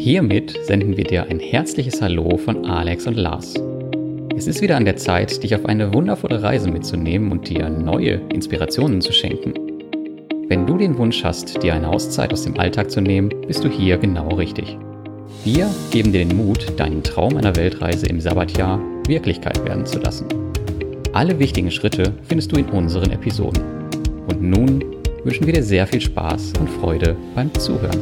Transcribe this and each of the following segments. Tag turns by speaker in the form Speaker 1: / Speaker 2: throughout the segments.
Speaker 1: Hiermit senden wir dir ein herzliches Hallo von Alex und Lars. Es ist wieder an der Zeit, dich auf eine wundervolle Reise mitzunehmen und dir neue Inspirationen zu schenken. Wenn du den Wunsch hast, dir eine Auszeit aus dem Alltag zu nehmen, bist du hier genau richtig. Wir geben dir den Mut, deinen Traum einer Weltreise im Sabbatjahr Wirklichkeit werden zu lassen. Alle wichtigen Schritte findest du in unseren Episoden. Und nun wünschen wir dir sehr viel Spaß und Freude beim Zuhören.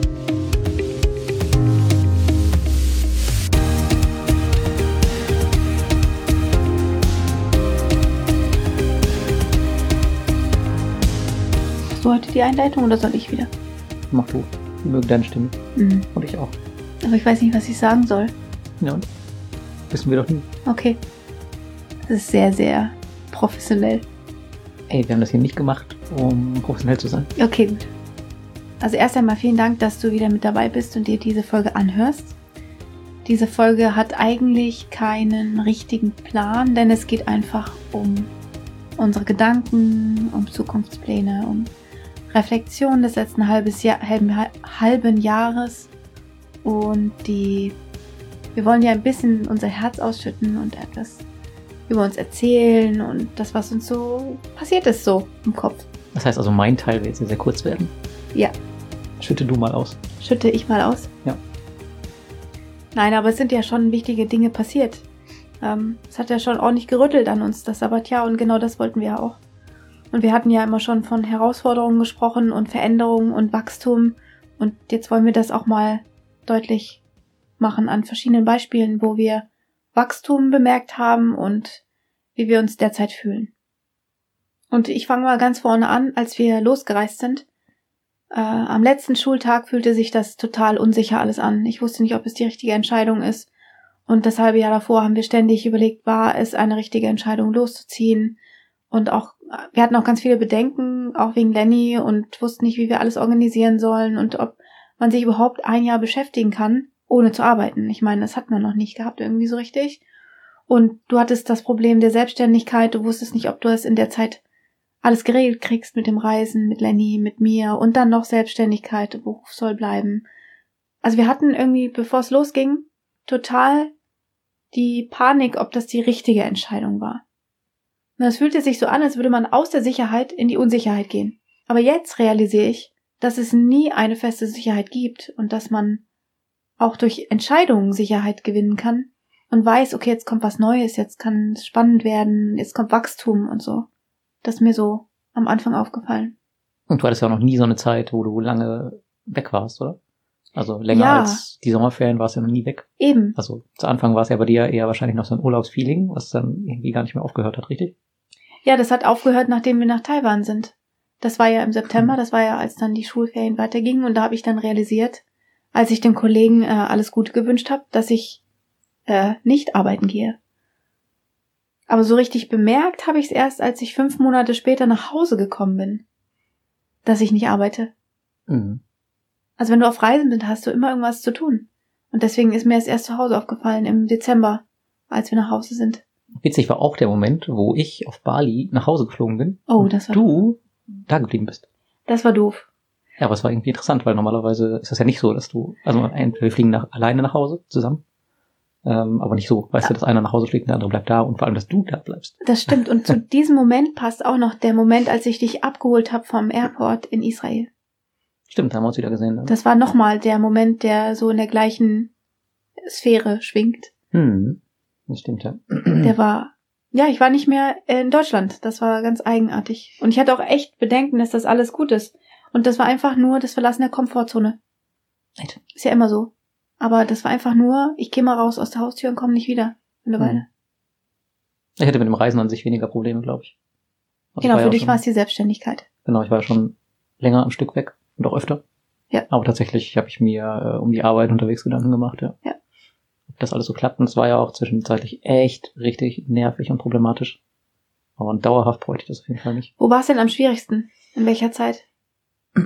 Speaker 2: Die Einleitung oder soll ich wieder?
Speaker 3: Mach du. Ich möge deine Stimme.
Speaker 2: Mhm.
Speaker 3: Und ich auch.
Speaker 2: Aber ich weiß nicht, was ich sagen soll.
Speaker 3: Ja, und? Wissen wir doch nie.
Speaker 2: Okay. Das ist sehr, sehr professionell.
Speaker 3: Ey, wir haben das hier nicht gemacht, um professionell zu sein.
Speaker 2: Okay, gut. Also erst einmal vielen Dank, dass du wieder mit dabei bist und dir diese Folge anhörst. Diese Folge hat eigentlich keinen richtigen Plan, denn es geht einfach um unsere Gedanken, um Zukunftspläne, um Reflexion des letzten halbes Jahr, halben, halben Jahres und die wir wollen ja ein bisschen unser Herz ausschütten und etwas über uns erzählen und das, was uns so passiert ist, so im Kopf.
Speaker 3: Das heißt also, mein Teil wird jetzt sehr kurz werden.
Speaker 2: Ja.
Speaker 3: Schütte du mal aus.
Speaker 2: Schütte ich mal aus?
Speaker 3: Ja.
Speaker 2: Nein, aber es sind ja schon wichtige Dinge passiert. Ähm, es hat ja schon ordentlich gerüttelt an uns, das Sabbatjahr, und genau das wollten wir ja auch. Und wir hatten ja immer schon von Herausforderungen gesprochen und Veränderungen und Wachstum. Und jetzt wollen wir das auch mal deutlich machen an verschiedenen Beispielen, wo wir Wachstum bemerkt haben und wie wir uns derzeit fühlen. Und ich fange mal ganz vorne an, als wir losgereist sind. Äh, am letzten Schultag fühlte sich das total unsicher alles an. Ich wusste nicht, ob es die richtige Entscheidung ist. Und das halbe Jahr davor haben wir ständig überlegt, war es eine richtige Entscheidung loszuziehen? Und auch, wir hatten auch ganz viele Bedenken, auch wegen Lenny und wussten nicht, wie wir alles organisieren sollen und ob man sich überhaupt ein Jahr beschäftigen kann, ohne zu arbeiten. Ich meine, das hat man noch nicht gehabt irgendwie so richtig. Und du hattest das Problem der Selbstständigkeit, du wusstest nicht, ob du es in der Zeit alles geregelt kriegst mit dem Reisen, mit Lenny, mit mir und dann noch Selbstständigkeit, Beruf soll bleiben. Also wir hatten irgendwie, bevor es losging, total die Panik, ob das die richtige Entscheidung war. Und es fühlte sich so an, als würde man aus der Sicherheit in die Unsicherheit gehen. Aber jetzt realisiere ich, dass es nie eine feste Sicherheit gibt und dass man auch durch Entscheidungen Sicherheit gewinnen kann und weiß, okay, jetzt kommt was Neues, jetzt kann es spannend werden, jetzt kommt Wachstum und so. Das ist mir so am Anfang aufgefallen.
Speaker 3: Und du hattest ja auch noch nie so eine Zeit, wo du lange weg warst, oder? Also länger ja. als die Sommerferien warst du ja noch nie weg.
Speaker 2: Eben.
Speaker 3: Also zu Anfang war es ja bei dir eher wahrscheinlich noch so ein Urlaubsfeeling, was dann irgendwie gar nicht mehr aufgehört hat, richtig?
Speaker 2: Ja, das hat aufgehört, nachdem wir nach Taiwan sind. Das war ja im September, hm. das war ja, als dann die Schulferien weitergingen und da habe ich dann realisiert, als ich dem Kollegen äh, alles Gute gewünscht habe, dass ich äh, nicht arbeiten gehe. Aber so richtig bemerkt habe ich es erst, als ich fünf Monate später nach Hause gekommen bin, dass ich nicht arbeite. Mhm. Also wenn du auf Reisen bist, hast du immer irgendwas zu tun. Und deswegen ist mir es erst zu Hause aufgefallen im Dezember, als wir nach Hause sind.
Speaker 3: Witzig war auch der Moment, wo ich auf Bali nach Hause geflogen bin.
Speaker 2: Oh, das war
Speaker 3: du da geblieben bist.
Speaker 2: Das war doof.
Speaker 3: Ja, aber es war irgendwie interessant, weil normalerweise ist das ja nicht so, dass du, also wir fliegen nach, alleine nach Hause zusammen. Ähm, aber nicht so, weißt ja. du, dass einer nach Hause fliegt und der andere bleibt da und vor allem, dass du da bleibst.
Speaker 2: Das stimmt. Und zu diesem Moment passt auch noch der Moment, als ich dich abgeholt habe vom Airport in Israel.
Speaker 3: Stimmt, haben wir uns wieder gesehen. Ne?
Speaker 2: Das war nochmal der Moment, der so in der gleichen Sphäre schwingt.
Speaker 3: Hm, das stimmt, ja.
Speaker 2: Der war, ja, ich war nicht mehr in Deutschland. Das war ganz eigenartig. Und ich hatte auch echt Bedenken, dass das alles gut ist. Und das war einfach nur das Verlassen der Komfortzone.
Speaker 3: Echt?
Speaker 2: Ist ja immer so. Aber das war einfach nur, ich gehe mal raus aus der Haustür und komme nicht wieder. Eine Weile. Hm.
Speaker 3: Ich hatte mit dem Reisen an sich weniger Probleme, glaube ich.
Speaker 2: Also genau, für dich war es die Selbstständigkeit.
Speaker 3: Genau, ich war schon länger am Stück weg und auch öfter.
Speaker 2: Ja.
Speaker 3: Aber tatsächlich habe ich mir äh, um die Arbeit unterwegs Gedanken gemacht, ja.
Speaker 2: Ja.
Speaker 3: Ob das alles so klappt. Und es war ja auch zwischenzeitlich echt richtig nervig und problematisch. Aber dauerhaft bräuchte ich das auf jeden Fall nicht.
Speaker 2: Wo war es denn am schwierigsten? In welcher Zeit?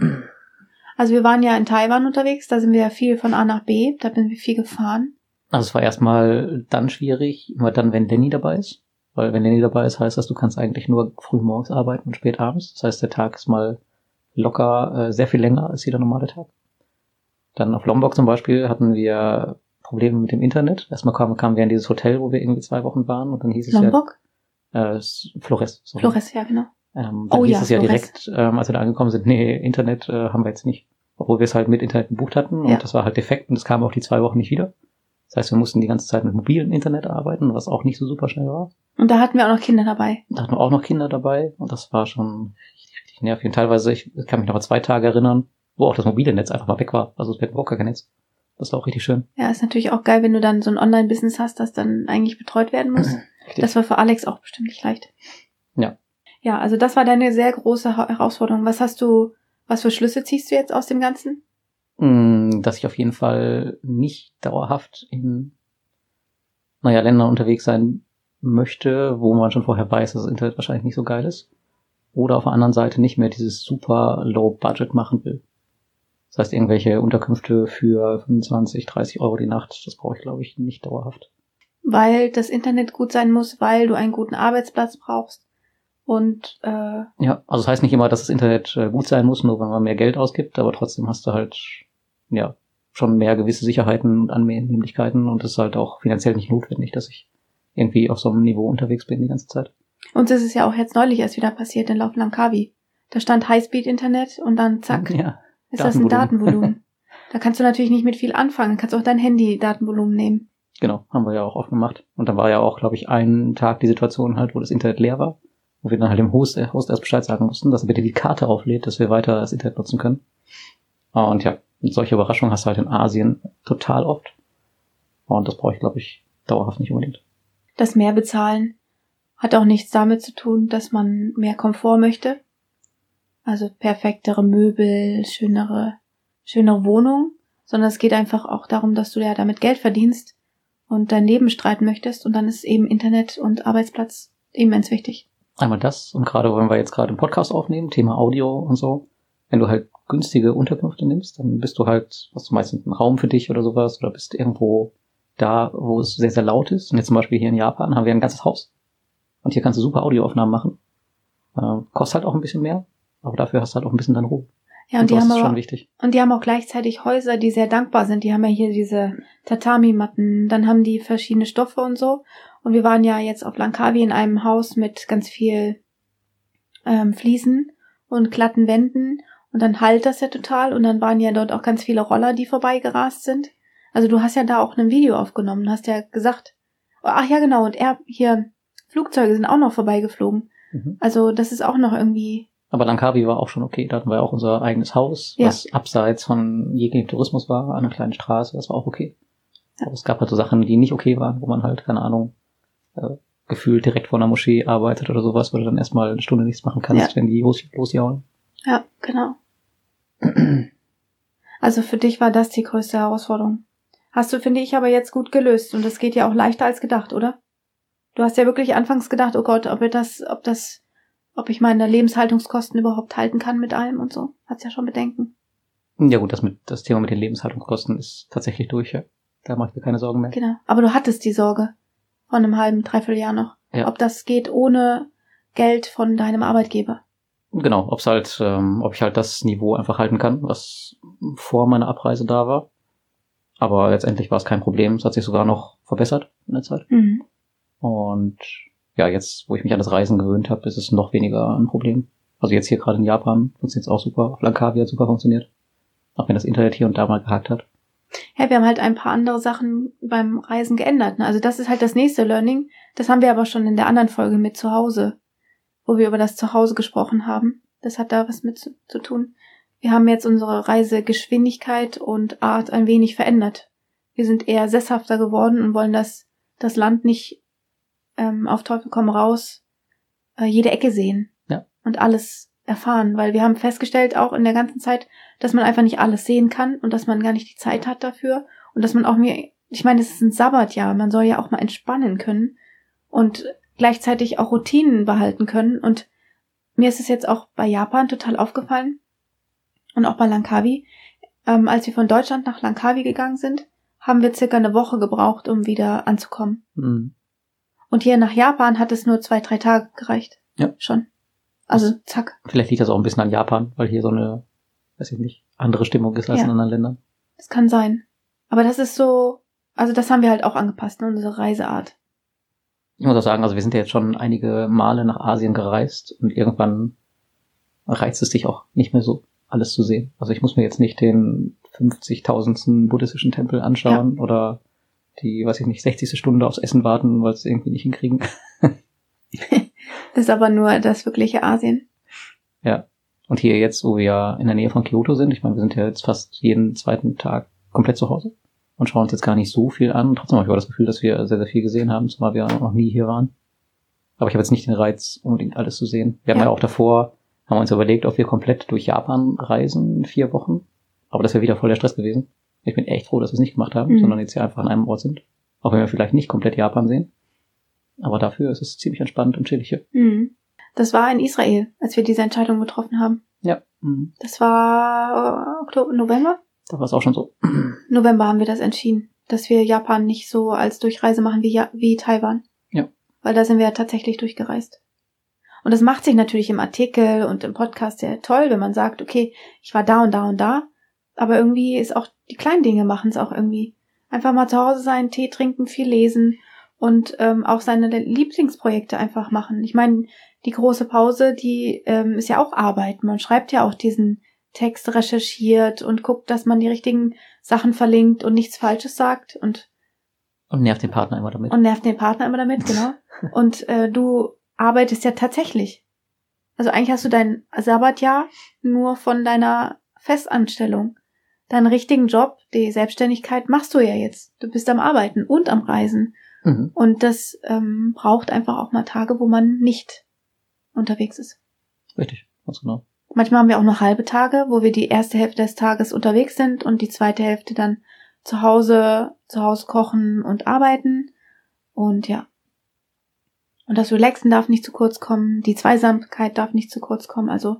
Speaker 2: Also wir waren ja in Taiwan unterwegs, da sind wir ja viel von A nach B, da sind wir viel gefahren.
Speaker 3: Also es war erstmal dann schwierig, immer dann, wenn Lenny dabei ist. Weil wenn Lenny dabei ist, heißt das, du kannst eigentlich nur früh morgens arbeiten und spät abends. Das heißt, der Tag ist mal locker äh, sehr viel länger als jeder normale Tag. Dann auf Lombok zum Beispiel hatten wir Probleme mit dem Internet. Erstmal kamen, kamen wir in dieses Hotel, wo wir irgendwie zwei Wochen waren und dann hieß es
Speaker 2: Lombok?
Speaker 3: ja, äh, Flores. sorry.
Speaker 2: Flores, ja, genau.
Speaker 3: Ähm, dann
Speaker 2: Oh
Speaker 3: hieß
Speaker 2: ja,
Speaker 3: es ja
Speaker 2: Flores.
Speaker 3: direkt, ähm, als wir da angekommen sind, nee, Internet äh, haben wir jetzt nicht. Obwohl wir es halt mit Internet gebucht hatten und
Speaker 2: Ja.
Speaker 3: das war halt defekt und es kam auch die zwei Wochen nicht wieder. Das heißt, wir mussten die ganze Zeit mit mobilem Internet arbeiten, was auch nicht so super schnell war.
Speaker 2: Und da hatten wir auch noch Kinder dabei.
Speaker 3: Da hatten wir auch noch Kinder dabei und das war schon richtig, richtig nervig. Und teilweise, ich kann mich noch an zwei Tage erinnern, wo auch das mobile Netz einfach mal weg war. Also es wird überhaupt kein Netz. Das war auch richtig schön.
Speaker 2: Ja, ist natürlich auch geil, wenn du dann so ein Online-Business hast, das dann eigentlich betreut werden muss. Das war für Alex auch bestimmt nicht leicht.
Speaker 3: Ja.
Speaker 2: Ja, also das war deine sehr große Herausforderung. Was hast du, was für Schlüsse ziehst du jetzt aus dem Ganzen?
Speaker 3: Mm, dass ich auf jeden Fall nicht dauerhaft in naja, Ländern unterwegs sein möchte, wo man schon vorher weiß, dass das Internet wahrscheinlich nicht so geil ist. Oder auf der anderen Seite nicht mehr dieses super Low Budget machen will. Das heißt, irgendwelche Unterkünfte für 25, 30 Euro die Nacht, das brauche ich, glaube ich, nicht dauerhaft.
Speaker 2: Weil das Internet gut sein muss, weil du einen guten Arbeitsplatz brauchst. Und äh,
Speaker 3: Ja, also das heißt nicht immer, dass das Internet äh, gut sein muss, nur wenn man mehr Geld ausgibt, aber trotzdem hast du halt, ja, schon mehr gewisse Sicherheiten und Annehmlichkeiten und es ist halt auch finanziell nicht notwendig, dass ich irgendwie auf so einem Niveau unterwegs bin die ganze Zeit.
Speaker 2: Uns ist es ja auch jetzt neulich erst wieder passiert in Lauf Langkawi. Da stand Highspeed-Internet und dann zack,
Speaker 3: Ja,
Speaker 2: ist das ein
Speaker 3: Datenvolumen.
Speaker 2: Da kannst du natürlich nicht mit viel anfangen. Kannst auch dein Handy-Datenvolumen nehmen.
Speaker 3: genau, haben wir ja auch oft gemacht. Und dann war ja auch, glaube ich, einen Tag die Situation halt, wo das Internet leer war, wo wir dann halt dem Host, äh, Host erst Bescheid sagen mussten, dass er bitte die Karte auflädt, dass wir weiter das Internet nutzen können. Und ja, solche Überraschungen hast du halt in Asien total oft. Und das brauche ich, glaube ich, dauerhaft nicht unbedingt.
Speaker 2: Das mehr bezahlen hat auch nichts damit zu tun, dass man mehr Komfort möchte. Also perfektere Möbel, schönere, schönere Wohnung, sondern es geht einfach auch darum, dass du ja damit Geld verdienst und dein Leben streiten möchtest und dann ist eben Internet und Arbeitsplatz immens wichtig.
Speaker 3: Einmal das und gerade wenn wir jetzt gerade einen Podcast aufnehmen, Thema Audio und so, wenn du halt günstige Unterkünfte nimmst, dann bist du halt, hast du meistens einen Raum für dich oder sowas oder bist irgendwo da, wo es sehr, sehr laut ist. Und jetzt zum Beispiel hier in Japan haben wir ein ganzes Haus. Und hier kannst du super Audioaufnahmen machen. Äh, kostet halt auch ein bisschen mehr, aber dafür hast du halt auch ein bisschen dann Ruhe.
Speaker 2: Ja, und die
Speaker 3: das
Speaker 2: haben aber,
Speaker 3: wichtig.
Speaker 2: und die haben auch gleichzeitig Häuser, die sehr dankbar sind. Die haben ja hier diese Tatami-Matten, dann haben die verschiedene Stoffe und so. Und wir waren ja jetzt auf Langkawi in einem Haus mit ganz viel ähm, Fliesen und glatten Wänden. Und dann halt das ja total. Und dann waren ja dort auch ganz viele Roller, die vorbeigerast sind. Also du hast ja da auch ein Video aufgenommen, hast ja gesagt. Ach ja, genau. Und er hier, Flugzeuge sind auch noch vorbeigeflogen.
Speaker 3: Mhm.
Speaker 2: Also das ist auch noch irgendwie
Speaker 3: Aber Langkawi war auch schon okay. Da hatten wir auch unser eigenes Haus,
Speaker 2: Ja.
Speaker 3: was abseits von jeglichem Tourismus war, an einer kleinen Straße. Das war auch okay. Aber es gab halt so Sachen, die nicht okay waren, wo man halt, keine Ahnung, äh, gefühlt direkt vor einer Moschee arbeitet oder sowas, wo du dann erstmal eine Stunde nichts machen kannst,
Speaker 2: Ja.
Speaker 3: wenn die los, losjaulen.
Speaker 2: Ja, genau. Also für dich war das die größte Herausforderung. Hast du, finde ich, aber jetzt gut gelöst und das geht ja auch leichter als gedacht, oder? Du hast ja wirklich anfangs gedacht, oh Gott, ob wir das, ob das, ob ich meine Lebenshaltungskosten überhaupt halten kann mit allem und so. Hat's ja schon Bedenken.
Speaker 3: Ja gut, das mit das Thema mit den Lebenshaltungskosten ist tatsächlich durch, ja. Da mache ich mir keine Sorgen mehr.
Speaker 2: Genau. Aber du hattest die Sorge von einem halben, dreiviertel Jahr noch.
Speaker 3: Ja.
Speaker 2: Ob das geht ohne Geld von deinem Arbeitgeber.
Speaker 3: Genau, ob's halt, ähm, ob ich halt das Niveau einfach halten kann, was vor meiner Abreise da war. Aber letztendlich war es kein Problem. Es hat sich sogar noch verbessert in der Zeit.
Speaker 2: Mhm.
Speaker 3: Und ja, jetzt, wo ich mich an das Reisen gewöhnt habe, ist es noch weniger ein Problem. Also jetzt hier gerade in Japan funktioniert es auch super. Auf Langkawi hat super funktioniert. Auch wenn das Internet hier und da mal gehakt hat.
Speaker 2: Ja, wir haben halt ein paar andere Sachen beim Reisen geändert. Ne? Also das ist halt das nächste Learning. Das haben wir aber schon in der anderen Folge mit zu Hause, wo wir über das Zuhause gesprochen haben. Das hat da was mit zu, zu tun. Wir haben jetzt unsere Reisegeschwindigkeit und Art ein wenig verändert. Wir sind eher sesshafter geworden und wollen das, das Land nicht ähm, auf Teufel komm raus äh, jede Ecke sehen
Speaker 3: Ja.
Speaker 2: und alles erfahren, weil wir haben festgestellt auch in der ganzen Zeit, dass man einfach nicht alles sehen kann und dass man gar nicht die Zeit hat dafür und dass man auch mir, ich meine, es ist ein Sabbatjahr, man soll ja auch mal entspannen können und gleichzeitig auch Routinen behalten können und mir ist es jetzt auch bei Japan total aufgefallen und auch bei Langkawi, ähm, als wir von Deutschland nach Langkawi gegangen sind, haben wir circa eine Woche gebraucht, um wieder anzukommen.
Speaker 3: Hm.
Speaker 2: Und hier nach Japan hat es nur zwei, drei Tage gereicht.
Speaker 3: Ja.
Speaker 2: Schon. Also zack.
Speaker 3: Vielleicht liegt das auch ein bisschen an Japan, weil hier so eine, weiß ich nicht, andere Stimmung ist als
Speaker 2: Ja.
Speaker 3: in anderen Ländern.
Speaker 2: Das kann sein. Aber das ist so, also das haben wir halt auch angepasst, ne, unsere Reiseart.
Speaker 3: Ich muss auch sagen, also wir sind ja jetzt schon einige Male nach Asien gereist und irgendwann reizt es dich auch nicht mehr so, alles zu sehen. Also ich muss mir jetzt nicht den 50.000. buddhistischen Tempel anschauen ja. oder die, weiß ich nicht, 60. Stunde aufs Essen warten, weil sie irgendwie nicht hinkriegen.
Speaker 2: das ist aber nur das wirkliche Asien.
Speaker 3: Ja. Und hier jetzt, wo wir in der Nähe von Kyoto sind, ich meine, wir sind ja jetzt fast jeden zweiten Tag komplett zu Hause und schauen uns jetzt gar nicht so viel an. Trotzdem habe ich auch das Gefühl, dass wir sehr, sehr viel gesehen haben, zumal wir noch nie hier waren. Aber ich habe jetzt nicht den Reiz, unbedingt alles zu sehen. Wir haben ja auch davor, haben wir uns überlegt, ob wir komplett durch Japan reisen in vier Wochen. Aber das wäre wieder voll der Stress gewesen. Ich bin echt froh, dass wir es nicht gemacht haben, mhm. sondern jetzt hier einfach an einem Ort sind. Auch wenn wir vielleicht nicht komplett Japan sehen. Aber dafür ist es ziemlich entspannt und chillig hier.
Speaker 2: Mhm. Das war in Israel, als wir diese Entscheidung getroffen haben.
Speaker 3: Ja. Mhm.
Speaker 2: Das war äh, Oktober, November?
Speaker 3: Da war es auch schon so.
Speaker 2: November haben wir das entschieden, dass wir Japan nicht so als Durchreise machen wie, ja wie Taiwan.
Speaker 3: Ja.
Speaker 2: Weil da sind wir ja tatsächlich durchgereist. Und das macht sich natürlich im Artikel und im Podcast sehr toll, wenn man sagt, okay, ich war da und da und da. Aber irgendwie ist auch, die kleinen Dinge machen es auch irgendwie. Einfach mal zu Hause sein, Tee trinken, viel lesen und ähm, auch seine Lieblingsprojekte einfach machen. Ich meine, die große Pause, die ähm, ist ja auch Arbeit. Man schreibt ja auch diesen Text recherchiert und guckt, dass man die richtigen Sachen verlinkt und nichts Falsches sagt und
Speaker 3: und nervt den Partner immer damit.
Speaker 2: Und nervt den Partner immer damit, genau. und äh, du arbeitest ja tatsächlich. Also eigentlich hast du dein Sabbatjahr nur von deiner Festanstellung. Deinen richtigen Job, die Selbstständigkeit machst du ja jetzt. Du bist am Arbeiten und am Reisen. Mhm. Und das ähm, braucht einfach auch mal Tage, wo man nicht unterwegs ist.
Speaker 3: Richtig, ganz genau.
Speaker 2: Manchmal haben wir auch noch halbe Tage, wo wir die erste Hälfte des Tages unterwegs sind und die zweite Hälfte dann zu Hause, zu Hause kochen und arbeiten. Und ja. Und das Relaxen darf nicht zu kurz kommen, die Zweisamkeit darf nicht zu kurz kommen. Also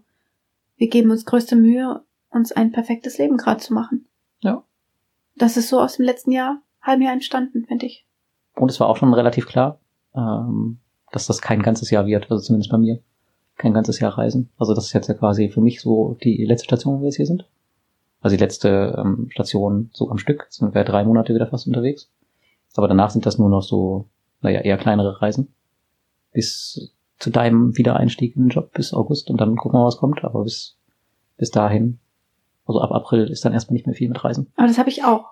Speaker 2: wir geben uns größte Mühe, uns ein perfektes Leben gerade zu machen.
Speaker 3: Ja.
Speaker 2: Das ist so aus dem letzten Jahr, halben Jahr entstanden, finde ich.
Speaker 3: Und es war auch schon relativ klar, ähm, dass das kein ganzes Jahr wird, also zumindest bei mir kein ganzes Jahr reisen. Also das ist jetzt ja quasi für mich so die letzte Station, wo wir jetzt hier sind. Also die letzte ähm, Station so am Stück. Jetzt sind wir drei Monate wieder fast unterwegs. Aber danach sind das nur noch so, naja, eher kleinere Reisen. Bis zu deinem Wiedereinstieg in den Job bis August und dann gucken wir, was kommt. Aber bis, bis dahin, also ab April ist dann erstmal nicht mehr viel mit Reisen.
Speaker 2: Aber das habe ich auch.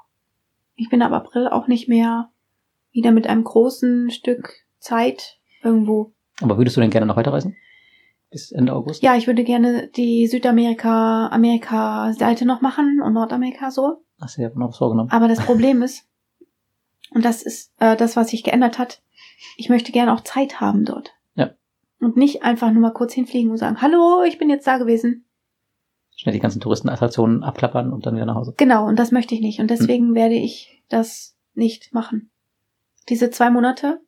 Speaker 2: Ich bin ab April auch nicht mehr wieder mit einem großen Stück Zeit irgendwo.
Speaker 3: Aber würdest du denn gerne noch weiterreisen? bis Ende August?
Speaker 2: Ja, ich würde gerne die Südamerika, Amerika-Seite noch machen und Nordamerika so.
Speaker 3: Ach, sie haben noch was vorgenommen.
Speaker 2: Aber das Problem ist, und das ist äh, das, was sich geändert hat, ich möchte gerne auch Zeit haben dort.
Speaker 3: Ja.
Speaker 2: Und nicht einfach nur mal kurz hinfliegen und sagen, hallo, ich bin jetzt da gewesen.
Speaker 3: Schnell die ganzen Touristenattraktionen abklappern und dann wieder nach Hause.
Speaker 2: Genau, und das möchte ich nicht. Und deswegen hm. werde ich das nicht machen. Diese zwei Monate,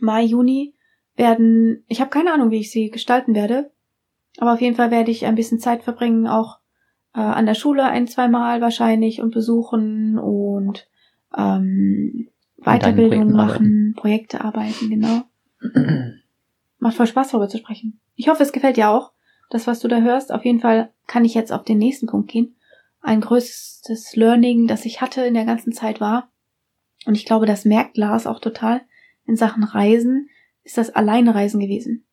Speaker 2: Mai, Juni, werden, ich habe keine Ahnung, wie ich sie gestalten werde, aber auf jeden Fall werde ich ein bisschen Zeit verbringen, auch äh, an der Schule ein, zwei Mal wahrscheinlich und besuchen und ähm, Weiterbildung machen, arbeiten. Projekte arbeiten, genau. Macht voll Spaß, darüber zu sprechen. Ich hoffe, es gefällt dir auch, das, was du da hörst. Auf jeden Fall kann ich jetzt auf den nächsten Punkt gehen. Ein größtes Learning, das ich hatte in der ganzen Zeit war, und ich glaube, das merkt Lars auch total in Sachen Reisen, ist das Alleinreisen gewesen.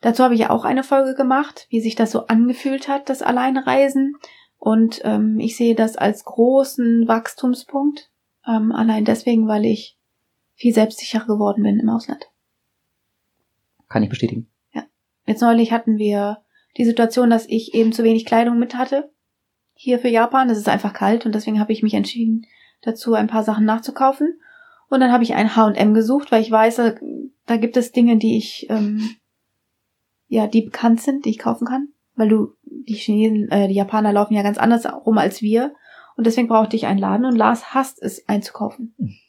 Speaker 2: Dazu habe ich ja auch eine Folge gemacht, wie sich das so angefühlt hat, das Alleinreisen. Und ähm, ich sehe das als großen Wachstumspunkt. Ähm, allein deswegen, weil ich viel selbstsicherer geworden bin im Ausland.
Speaker 3: Kann ich bestätigen.
Speaker 2: Ja. Jetzt neulich hatten wir die Situation, dass ich eben zu wenig Kleidung mit hatte. Hier für Japan. Es ist einfach kalt und deswegen habe ich mich entschieden, dazu ein paar Sachen nachzukaufen. Und dann habe ich ein H&M gesucht, weil ich weiß, da gibt es Dinge, die ich, ähm, ja, die bekannt sind, die ich kaufen kann. Weil du, die Chinesen, äh, die Japaner laufen ja ganz anders rum als wir. Und deswegen brauchte ich einen Laden und Lars hasst es einzukaufen.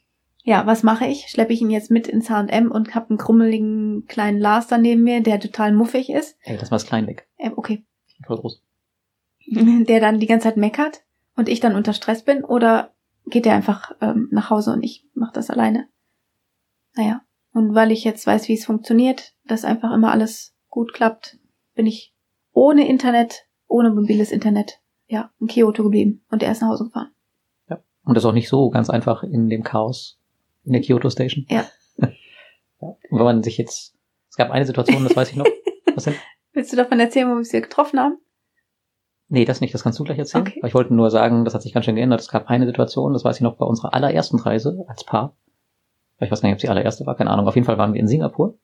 Speaker 2: Ja, was mache ich? Schleppe ich ihn jetzt mit ins H&M und habe einen krummeligen kleinen Lars da neben mir, der total muffig ist.
Speaker 3: Ey, das war das klein weg.
Speaker 2: Äh, okay.
Speaker 3: Voll groß.
Speaker 2: Der dann die ganze Zeit meckert und ich dann unter Stress bin oder geht er einfach ähm, nach Hause und ich mache das alleine. Naja. Und weil ich jetzt weiß, wie es funktioniert, dass einfach immer alles gut klappt, bin ich ohne Internet, ohne mobiles Internet, ja, in Kyoto geblieben und er ist nach Hause gefahren.
Speaker 3: Und das ist auch nicht so ganz einfach in dem Chaos in der Kyoto Station.
Speaker 2: Ja.
Speaker 3: Und wenn man sich jetzt, es gab eine Situation, das weiß ich noch. Was denn?
Speaker 2: Willst du davon erzählen, wo wir uns hier getroffen haben?
Speaker 3: Nee, das nicht, das kannst du gleich erzählen.
Speaker 2: Okay.
Speaker 3: Aber ich wollte nur sagen, das hat sich ganz schön geändert. Es gab eine Situation, das weiß ich noch, bei unserer allerersten Reise als Paar. Ich weiß gar nicht, ob es die allererste war, keine Ahnung. Auf jeden Fall waren wir in Singapur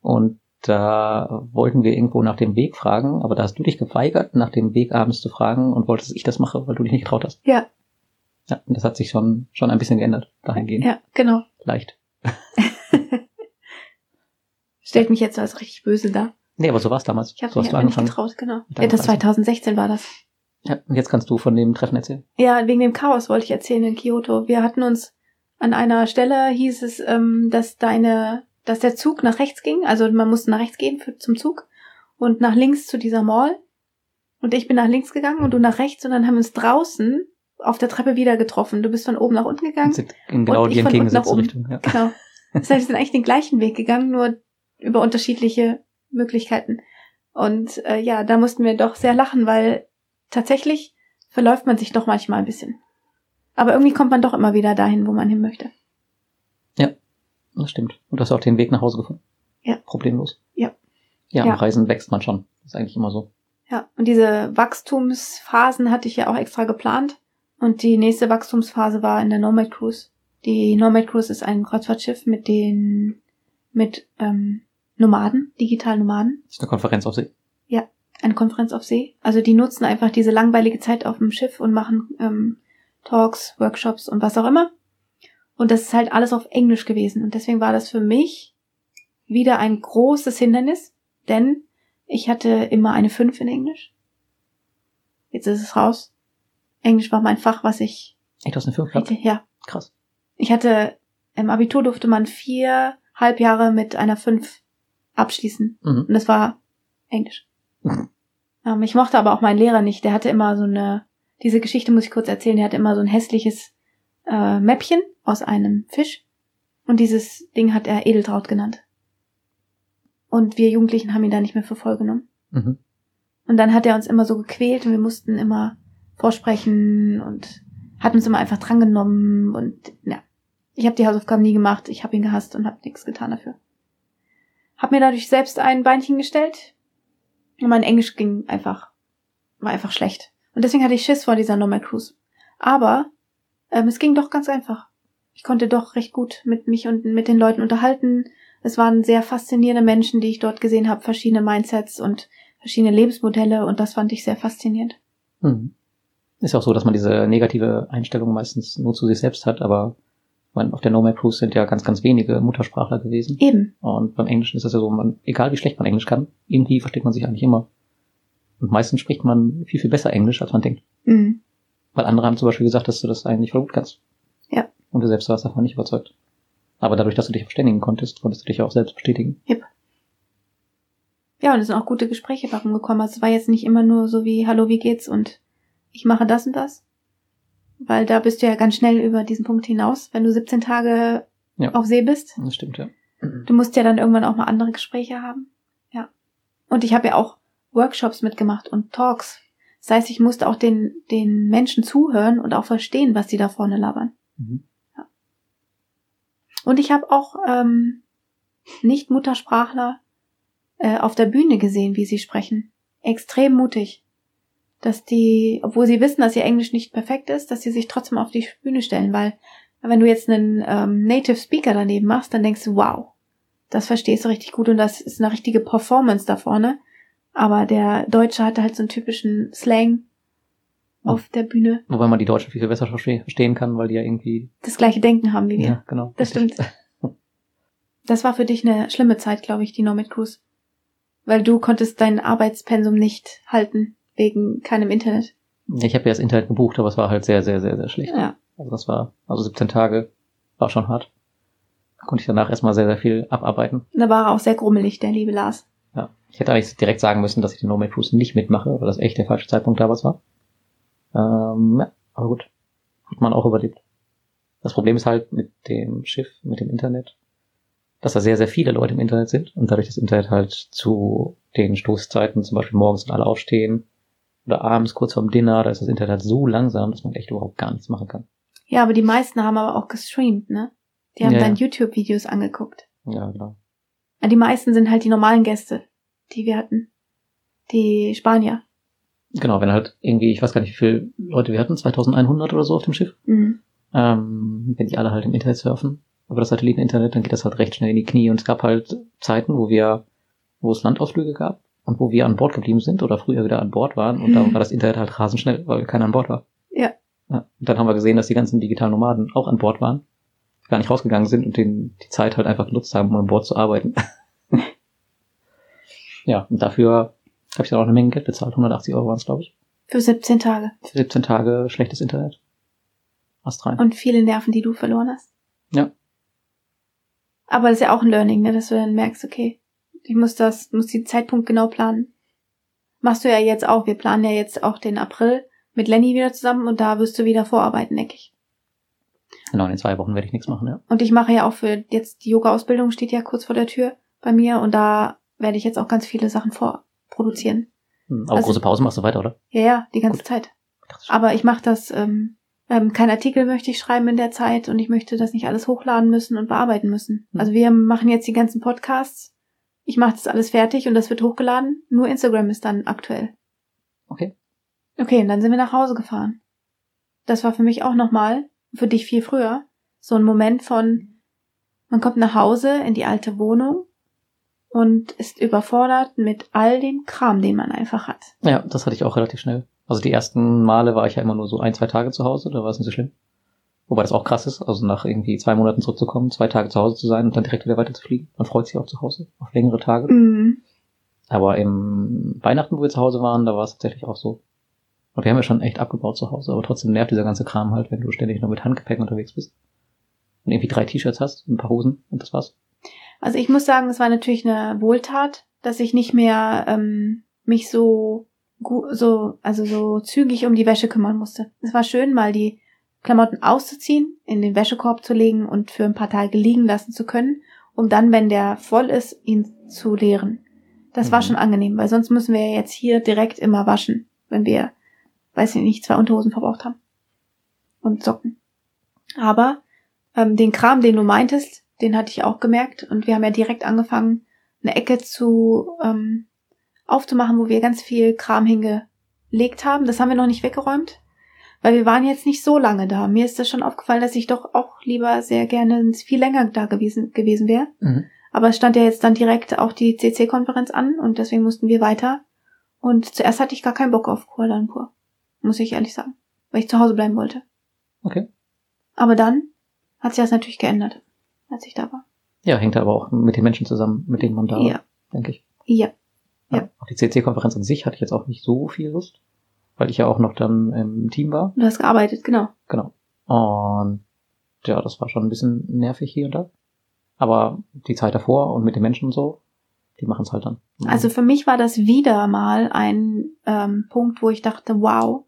Speaker 3: und da wollten wir irgendwo nach dem Weg fragen, aber da hast du dich geweigert, nach dem Weg abends zu fragen und wolltest, dass ich das mache, weil du dich nicht getraut hast.
Speaker 2: Ja,
Speaker 3: Ja, und das hat sich schon, schon ein bisschen geändert, dahingehend.
Speaker 2: ja, genau.
Speaker 3: Leicht.
Speaker 2: Stellt mich jetzt als richtig böse da.
Speaker 3: Nee, aber so war es damals.
Speaker 2: Ich habe
Speaker 3: so
Speaker 2: mich einfach nicht getraut, genau. Ja, das
Speaker 3: Reise.
Speaker 2: 2016 war das.
Speaker 3: Ja, und jetzt kannst du von dem Treffen erzählen.
Speaker 2: Ja, wegen dem Chaos wollte ich erzählen in Kyoto. Wir hatten uns an einer Stelle hieß es, ähm, dass deine, dass der Zug nach rechts ging. Also man musste nach rechts gehen für, zum Zug und nach links zu dieser Mall. Und ich bin nach links gegangen und du nach rechts und dann haben wir uns draußen auf der Treppe wieder getroffen. Du bist von oben nach unten gegangen.
Speaker 3: Sind in genau die entgegengesetzte. Richtung. Ja.
Speaker 2: Genau. Das heißt, wir sind eigentlich den gleichen Weg gegangen, nur über unterschiedliche Möglichkeiten. Und äh, ja, da mussten wir doch sehr lachen, weil tatsächlich verläuft man sich doch manchmal ein bisschen. Aber irgendwie kommt man doch immer wieder dahin, wo man hin möchte.
Speaker 3: Das stimmt. Und du hast auch den Weg nach Hause gefunden.
Speaker 2: Ja.
Speaker 3: Problemlos.
Speaker 2: Ja.
Speaker 3: Ja,
Speaker 2: Ja.
Speaker 3: am Reisen wächst man schon. Das ist eigentlich immer so.
Speaker 2: Ja, und diese Wachstumsphasen hatte ich ja auch extra geplant. Und die nächste Wachstumsphase war in der Nomad Cruise. Die Nomad Cruise ist ein Kreuzfahrtschiff mit den mit ähm, Nomaden, digitalen Nomaden.
Speaker 3: Das ist eine Konferenz auf See.
Speaker 2: eine Konferenz auf See. Also die nutzen einfach diese langweilige Zeit auf dem Schiff und machen ähm, Talks, Workshops und was auch immer. Und das ist halt alles auf Englisch gewesen. Und deswegen war das für mich wieder ein großes Hindernis, denn ich hatte immer eine 5 in Englisch. Jetzt ist es raus. Englisch war mein Fach, was ich
Speaker 3: Echt, du hast eine 5 gehabt?
Speaker 2: Ja.
Speaker 3: Krass.
Speaker 2: Ich hatte, im Abitur durfte man vier Halbjahre mit einer 5 abschließen.
Speaker 3: Mhm.
Speaker 2: Und das war Englisch.
Speaker 3: Mhm.
Speaker 2: Ähm, ich mochte aber auch meinen Lehrer nicht. Der hatte immer so eine, diese Geschichte muss ich kurz erzählen, der hatte immer so ein hässliches äh, Mäppchen aus einem Fisch. Und dieses Ding hat er Edeltraut genannt. Und wir Jugendlichen haben ihn da nicht mehr für voll genommen.
Speaker 3: Mhm.
Speaker 2: Und dann hat er uns immer so gequält und wir mussten immer vorsprechen und hat uns immer einfach drangenommen und ja. Ich habe die Hausaufgaben nie gemacht, ich habe ihn gehasst und habe nichts getan dafür. Hab mir dadurch selbst ein Beinchen gestellt und mein Englisch ging einfach, war einfach schlecht. Und deswegen hatte ich Schiss vor dieser Normal Cruise. Aber ähm, es ging doch ganz einfach. Ich konnte doch recht gut mit mich und mit den Leuten unterhalten. Es waren sehr faszinierende Menschen, die ich dort gesehen habe, verschiedene Mindsets und verschiedene Lebensmodelle und das fand ich sehr faszinierend.
Speaker 3: Mhm. Ist ja auch so, dass man diese negative Einstellung meistens nur zu sich selbst hat, aber meine, auf der Nomad Cruise sind ja ganz, ganz wenige Muttersprachler gewesen.
Speaker 2: Eben.
Speaker 3: Und beim Englischen ist das ja so, man, egal wie schlecht man Englisch kann, irgendwie versteht man sich eigentlich immer. Und meistens spricht man viel, viel besser Englisch, als man denkt.
Speaker 2: Mhm.
Speaker 3: Weil andere haben zum Beispiel gesagt, dass du das eigentlich voll gut kannst.
Speaker 2: Ja.
Speaker 3: Und du selbst warst davon nicht überzeugt. Aber dadurch, dass du dich verständigen konntest, konntest du dich auch selbst bestätigen.
Speaker 2: Ja, und es sind auch gute Gespräche bei rumgekommen. Also es war jetzt nicht immer nur so wie, hallo, wie geht's und ich mache das und das. Weil da bist du ja ganz schnell über diesen Punkt hinaus, wenn du 17 Tage
Speaker 3: Ja.
Speaker 2: auf See bist.
Speaker 3: Das stimmt, ja.
Speaker 2: Du musst ja dann irgendwann auch mal andere Gespräche haben. Ja. Und ich habe ja auch Workshops mitgemacht und Talks. Das heißt, ich musste auch den, den Menschen zuhören und auch verstehen, was die da vorne labern.
Speaker 3: Mhm.
Speaker 2: Und ich habe auch ähm, Nicht-Muttersprachler äh, auf der Bühne gesehen, wie sie sprechen. Extrem mutig. Dass die, obwohl sie wissen, dass ihr Englisch nicht perfekt ist, dass sie sich trotzdem auf die Bühne stellen, weil wenn du jetzt einen ähm, Native Speaker daneben machst, dann denkst du, wow, das verstehst du richtig gut und das ist eine richtige Performance da vorne. Aber der Deutsche hatte halt so einen typischen Slang auf der Bühne.
Speaker 3: Wobei man die Deutschen viel, viel besser verste- verstehen kann, weil die ja irgendwie,
Speaker 2: Das gleiche Denken haben wie wir.
Speaker 3: ja, genau.
Speaker 2: Das stimmt. Das war für dich eine schlimme Zeit, glaube ich, die Nomad Cruise. Weil du konntest dein Arbeitspensum nicht halten, wegen keinem Internet.
Speaker 3: Ich habe ja das Internet gebucht, aber es war halt sehr, sehr, sehr, sehr schlecht.
Speaker 2: Ja.
Speaker 3: Also das war, also 17 Tage war schon hart. Da konnte ich danach erstmal sehr, sehr viel abarbeiten.
Speaker 2: Da war er auch sehr grummelig, der liebe Lars.
Speaker 3: Ja. Ich hätte eigentlich direkt sagen müssen, dass ich den Nomad Cruise nicht mitmache, weil das echt der falsche Zeitpunkt damals war. Ähm, ja, aber gut. Hat man auch überlebt. Das Problem ist halt mit dem Schiff, mit dem Internet, dass da sehr, sehr viele Leute im Internet sind und dadurch das Internet halt zu den Stoßzeiten, zum Beispiel morgens wenn alle aufstehen oder abends kurz vorm Dinner, da ist das Internet halt so langsam, dass man echt überhaupt gar nichts machen kann.
Speaker 2: Ja, aber die meisten haben aber auch gestreamt, ne? Die haben
Speaker 3: Ja,
Speaker 2: dann
Speaker 3: ja.
Speaker 2: YouTube-Videos angeguckt.
Speaker 3: Ja, genau.
Speaker 2: Die meisten sind halt die normalen Gäste, die wir hatten. Die Spanier.
Speaker 3: Genau, wenn halt irgendwie, ich weiß gar nicht, wie viele Leute wir hatten, 2100 oder so auf dem Schiff.
Speaker 2: Mhm.
Speaker 3: Ähm, wenn die alle halt im Internet surfen, über das Satelliteninternet, dann geht das halt recht schnell in die Knie. Und es gab halt Zeiten, wo wir, wo es Landausflüge gab und wo wir an Bord geblieben sind oder früher wieder an Bord waren und da
Speaker 2: Mhm.
Speaker 3: war das Internet halt rasend schnell, weil keiner an Bord war.
Speaker 2: Ja.
Speaker 3: ja. Und dann haben wir gesehen, dass die ganzen digitalen Nomaden auch an Bord waren, gar nicht rausgegangen sind und den, die Zeit halt einfach genutzt haben, um an Bord zu arbeiten. ja, und dafür habe ich dann auch eine Menge Geld bezahlt. 180 Euro waren es, glaube ich.
Speaker 2: Für 17 Tage.
Speaker 3: Für 17 Tage schlechtes Internet. Ast rein.
Speaker 2: Und viele Nerven, die du verloren hast.
Speaker 3: Ja.
Speaker 2: Aber das ist ja auch ein Learning, ne, dass du dann merkst, okay, ich muss das, muss den Zeitpunkt genau planen. Machst du ja jetzt auch. Wir planen ja jetzt auch den April mit Lenny wieder zusammen und da wirst du wieder vorarbeiten, denke ich.
Speaker 3: Genau, in den zwei Wochen werde ich nichts machen, ja.
Speaker 2: Und ich mache ja auch für jetzt die Yoga-Ausbildung steht ja kurz vor der Tür bei mir und da werde ich jetzt auch ganz viele Sachen vorproduzieren.
Speaker 3: Hm, Aber
Speaker 2: Also-
Speaker 3: große Pause machst du weiter, oder?
Speaker 2: Ja, ja, die ganze
Speaker 3: Gut.
Speaker 2: Zeit. Aber ich mache das, ähm, ähm, kein Artikel möchte ich schreiben in der Zeit und ich möchte das nicht alles hochladen müssen und bearbeiten müssen.
Speaker 3: Hm.
Speaker 2: Also wir machen jetzt die ganzen Podcasts. Ich mache das alles fertig und das wird hochgeladen. Nur Instagram ist dann aktuell.
Speaker 3: Okay.
Speaker 2: Okay, und dann sind wir nach Hause gefahren. Das war für mich auch nochmal, für dich viel früher, so ein Moment von, man kommt nach Hause in die alte Wohnung und ist überfordert mit all dem Kram, den man einfach hat.
Speaker 3: Ja, das hatte ich auch relativ schnell. Also die ersten Male war ich ja immer nur so ein, zwei Tage zu Hause, da war es nicht so schlimm. Wobei das auch krass ist, also nach irgendwie zwei Monaten zurückzukommen, zwei Tage zu Hause zu sein und dann direkt wieder weiter zu fliegen. Man freut sich auch zu Hause auf längere Tage.
Speaker 2: Mhm.
Speaker 3: Aber im Weihnachten, wo wir zu Hause waren, da war es tatsächlich auch so. Und wir haben ja schon echt abgebaut zu Hause, aber trotzdem nervt dieser ganze Kram halt, wenn du ständig nur mit Handgepäck unterwegs bist. Und irgendwie drei T-Shirts hast, ein paar Hosen und das war's.
Speaker 2: Also ich muss sagen, es war natürlich eine Wohltat, dass ich nicht mehr ähm, mich so so also so zügig um die Wäsche kümmern musste. Es war schön, mal die Klamotten auszuziehen, in den Wäschekorb zu legen und für ein paar Tage liegen lassen zu können, um dann, wenn der voll ist, ihn zu leeren. Das war
Speaker 3: Mhm.
Speaker 2: schon angenehm, weil sonst müssen wir jetzt hier direkt immer waschen, wenn wir, weiß ich nicht, zwei Unterhosen verbraucht haben und Socken. Aber ähm, den Kram, den du meintest, den hatte ich auch gemerkt und wir haben ja direkt angefangen, eine Ecke zu ähm, aufzumachen, wo wir ganz viel Kram hingelegt haben. Das haben wir noch nicht weggeräumt, weil wir waren jetzt nicht so lange da. Mir ist das schon aufgefallen, dass ich doch auch lieber sehr gerne viel länger da gewesen, gewesen wäre. Aber es stand ja jetzt dann direkt auch die CC-Konferenz an und deswegen mussten wir weiter. Und zuerst hatte ich gar keinen Bock auf Kuala Lumpur, muss ich ehrlich sagen, weil ich zu Hause bleiben wollte.
Speaker 3: Okay.
Speaker 2: Aber dann hat sich das natürlich geändert, als ich da war.
Speaker 3: Ja, hängt aber auch mit den Menschen zusammen, mit denen man da,
Speaker 2: Ja,
Speaker 3: denke ich.
Speaker 2: ja. Ja.
Speaker 3: Auf die CC-Konferenz an sich hatte ich jetzt auch nicht so viel Lust, weil ich ja auch noch dann im Team war.
Speaker 2: Du hast gearbeitet, genau.
Speaker 3: Genau. Und ja, das war schon ein bisschen nervig hier und da. Aber die Zeit davor und mit den Menschen und so, die machen es halt dann.
Speaker 2: Also für mich war das wieder mal ein ähm, Punkt, wo ich dachte, wow,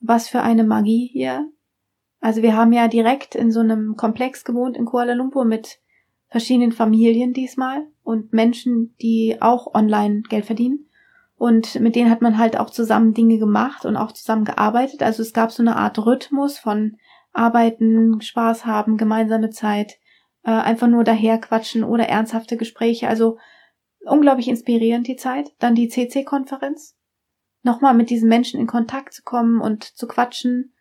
Speaker 2: was für eine Magie hier. Also wir haben ja direkt in so einem Komplex gewohnt in Kuala Lumpur mit verschiedenen Familien diesmal und Menschen, die auch online Geld verdienen. Und mit denen hat man halt auch zusammen Dinge gemacht und auch zusammen gearbeitet. Also es gab so eine Art Rhythmus von Arbeiten, Spaß haben, gemeinsame Zeit, äh, einfach nur daherquatschen oder ernsthafte Gespräche. Also unglaublich inspirierend die Zeit. Dann die CC-Konferenz. Nochmal mit diesen Menschen in Kontakt zu kommen und zu quatschen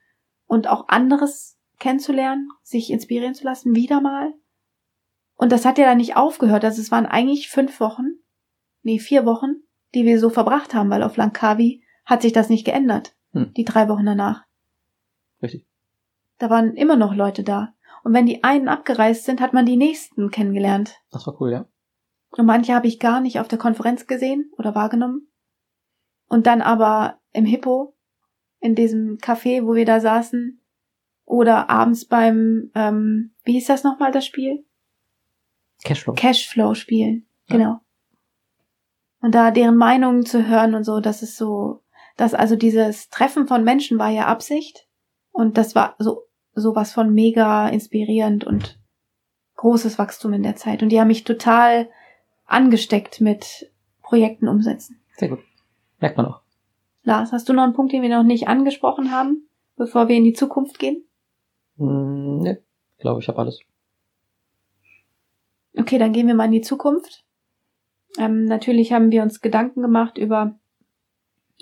Speaker 2: und auch anderes kennenzulernen, sich inspirieren zu lassen, wieder mal. Und das hat ja dann nicht aufgehört. Also es waren eigentlich fünf Wochen, nee, vier Wochen, die wir so verbracht haben, weil auf Langkawi hat sich das nicht geändert.
Speaker 3: Hm.
Speaker 2: Die drei Wochen danach.
Speaker 3: Richtig.
Speaker 2: Da waren immer noch Leute da. Und wenn die einen abgereist sind, hat man die nächsten kennengelernt.
Speaker 3: Das war cool, ja.
Speaker 2: Und manche habe ich gar nicht auf der Konferenz gesehen oder wahrgenommen. Und dann aber im Hippo, in diesem Café, wo wir da saßen, oder abends beim, ähm, wie hieß das nochmal, das Spiel?
Speaker 3: Cashflow.
Speaker 2: Cashflow spielen.
Speaker 3: Ja.
Speaker 2: Genau. Und da deren Meinungen zu hören und so, das ist so, das also dieses Treffen von Menschen war ja Absicht. Und das war so, sowas von mega inspirierend und großes Wachstum in der Zeit. Und die haben mich total angesteckt mit Projekten umsetzen.
Speaker 3: Sehr gut. Merkt man auch.
Speaker 2: Lars, hast du noch einen Punkt, den wir noch nicht angesprochen haben, bevor wir in die Zukunft gehen?
Speaker 3: Hm, ne, ich glaube, ich habe alles.
Speaker 2: Okay, dann gehen wir mal in die Zukunft. Ähm, natürlich haben wir uns Gedanken gemacht über,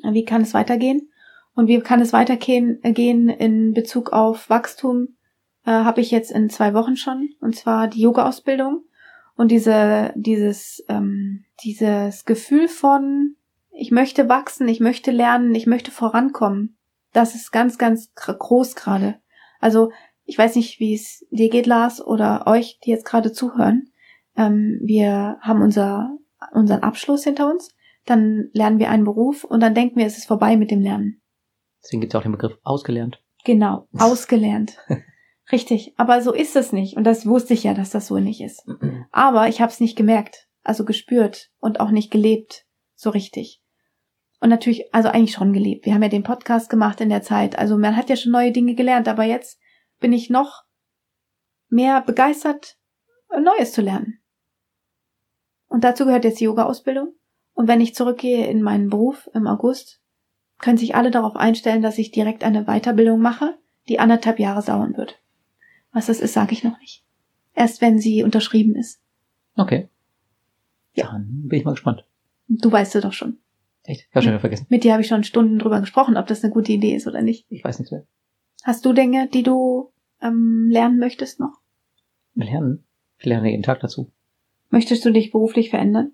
Speaker 2: äh, wie kann es weitergehen und wie kann es weitergehen äh, in Bezug auf Wachstum. Äh, Habe ich jetzt in zwei Wochen schon und zwar die Yoga-Ausbildung und diese dieses ähm, dieses Gefühl von ich möchte wachsen, ich möchte lernen, ich möchte vorankommen. Das ist ganz ganz groß gerade. Also ich weiß nicht, wie es dir geht, Lars, oder euch, die jetzt gerade zuhören. Ähm, wir haben unser, unseren Abschluss hinter uns, dann lernen wir einen Beruf und dann denken wir, es ist vorbei mit dem Lernen.
Speaker 3: Deswegen gibt es auch den Begriff ausgelernt.
Speaker 2: Genau, ausgelernt. Richtig, aber so ist es nicht. Und das wusste ich ja, dass das so nicht ist. Aber ich habe es nicht gemerkt, also gespürt und auch nicht gelebt, so richtig. Und natürlich, also eigentlich schon gelebt. Wir haben ja den Podcast gemacht in der Zeit. Also man hat ja schon neue Dinge gelernt, aber jetzt bin ich noch mehr begeistert, Neues zu lernen. Und dazu gehört jetzt die Yoga-Ausbildung. Und wenn ich zurückgehe in meinen Beruf im August, können sich alle darauf einstellen, dass ich direkt eine Weiterbildung mache, die anderthalb Jahre dauern wird. Was das ist, sage ich noch nicht. Erst wenn sie unterschrieben ist.
Speaker 3: Okay.
Speaker 2: Ja.
Speaker 3: Dann bin ich mal gespannt.
Speaker 2: Du weißt es doch schon.
Speaker 3: Echt? Ich habe schon wieder vergessen.
Speaker 2: Mit dir habe ich schon Stunden drüber gesprochen, ob das eine gute Idee ist oder nicht.
Speaker 3: Ich weiß nichts mehr.
Speaker 2: Hast du Dinge, die du ähm, lernen möchtest noch?
Speaker 3: Lernen? Ich lerne jeden Tag dazu.
Speaker 2: Möchtest du dich beruflich verändern?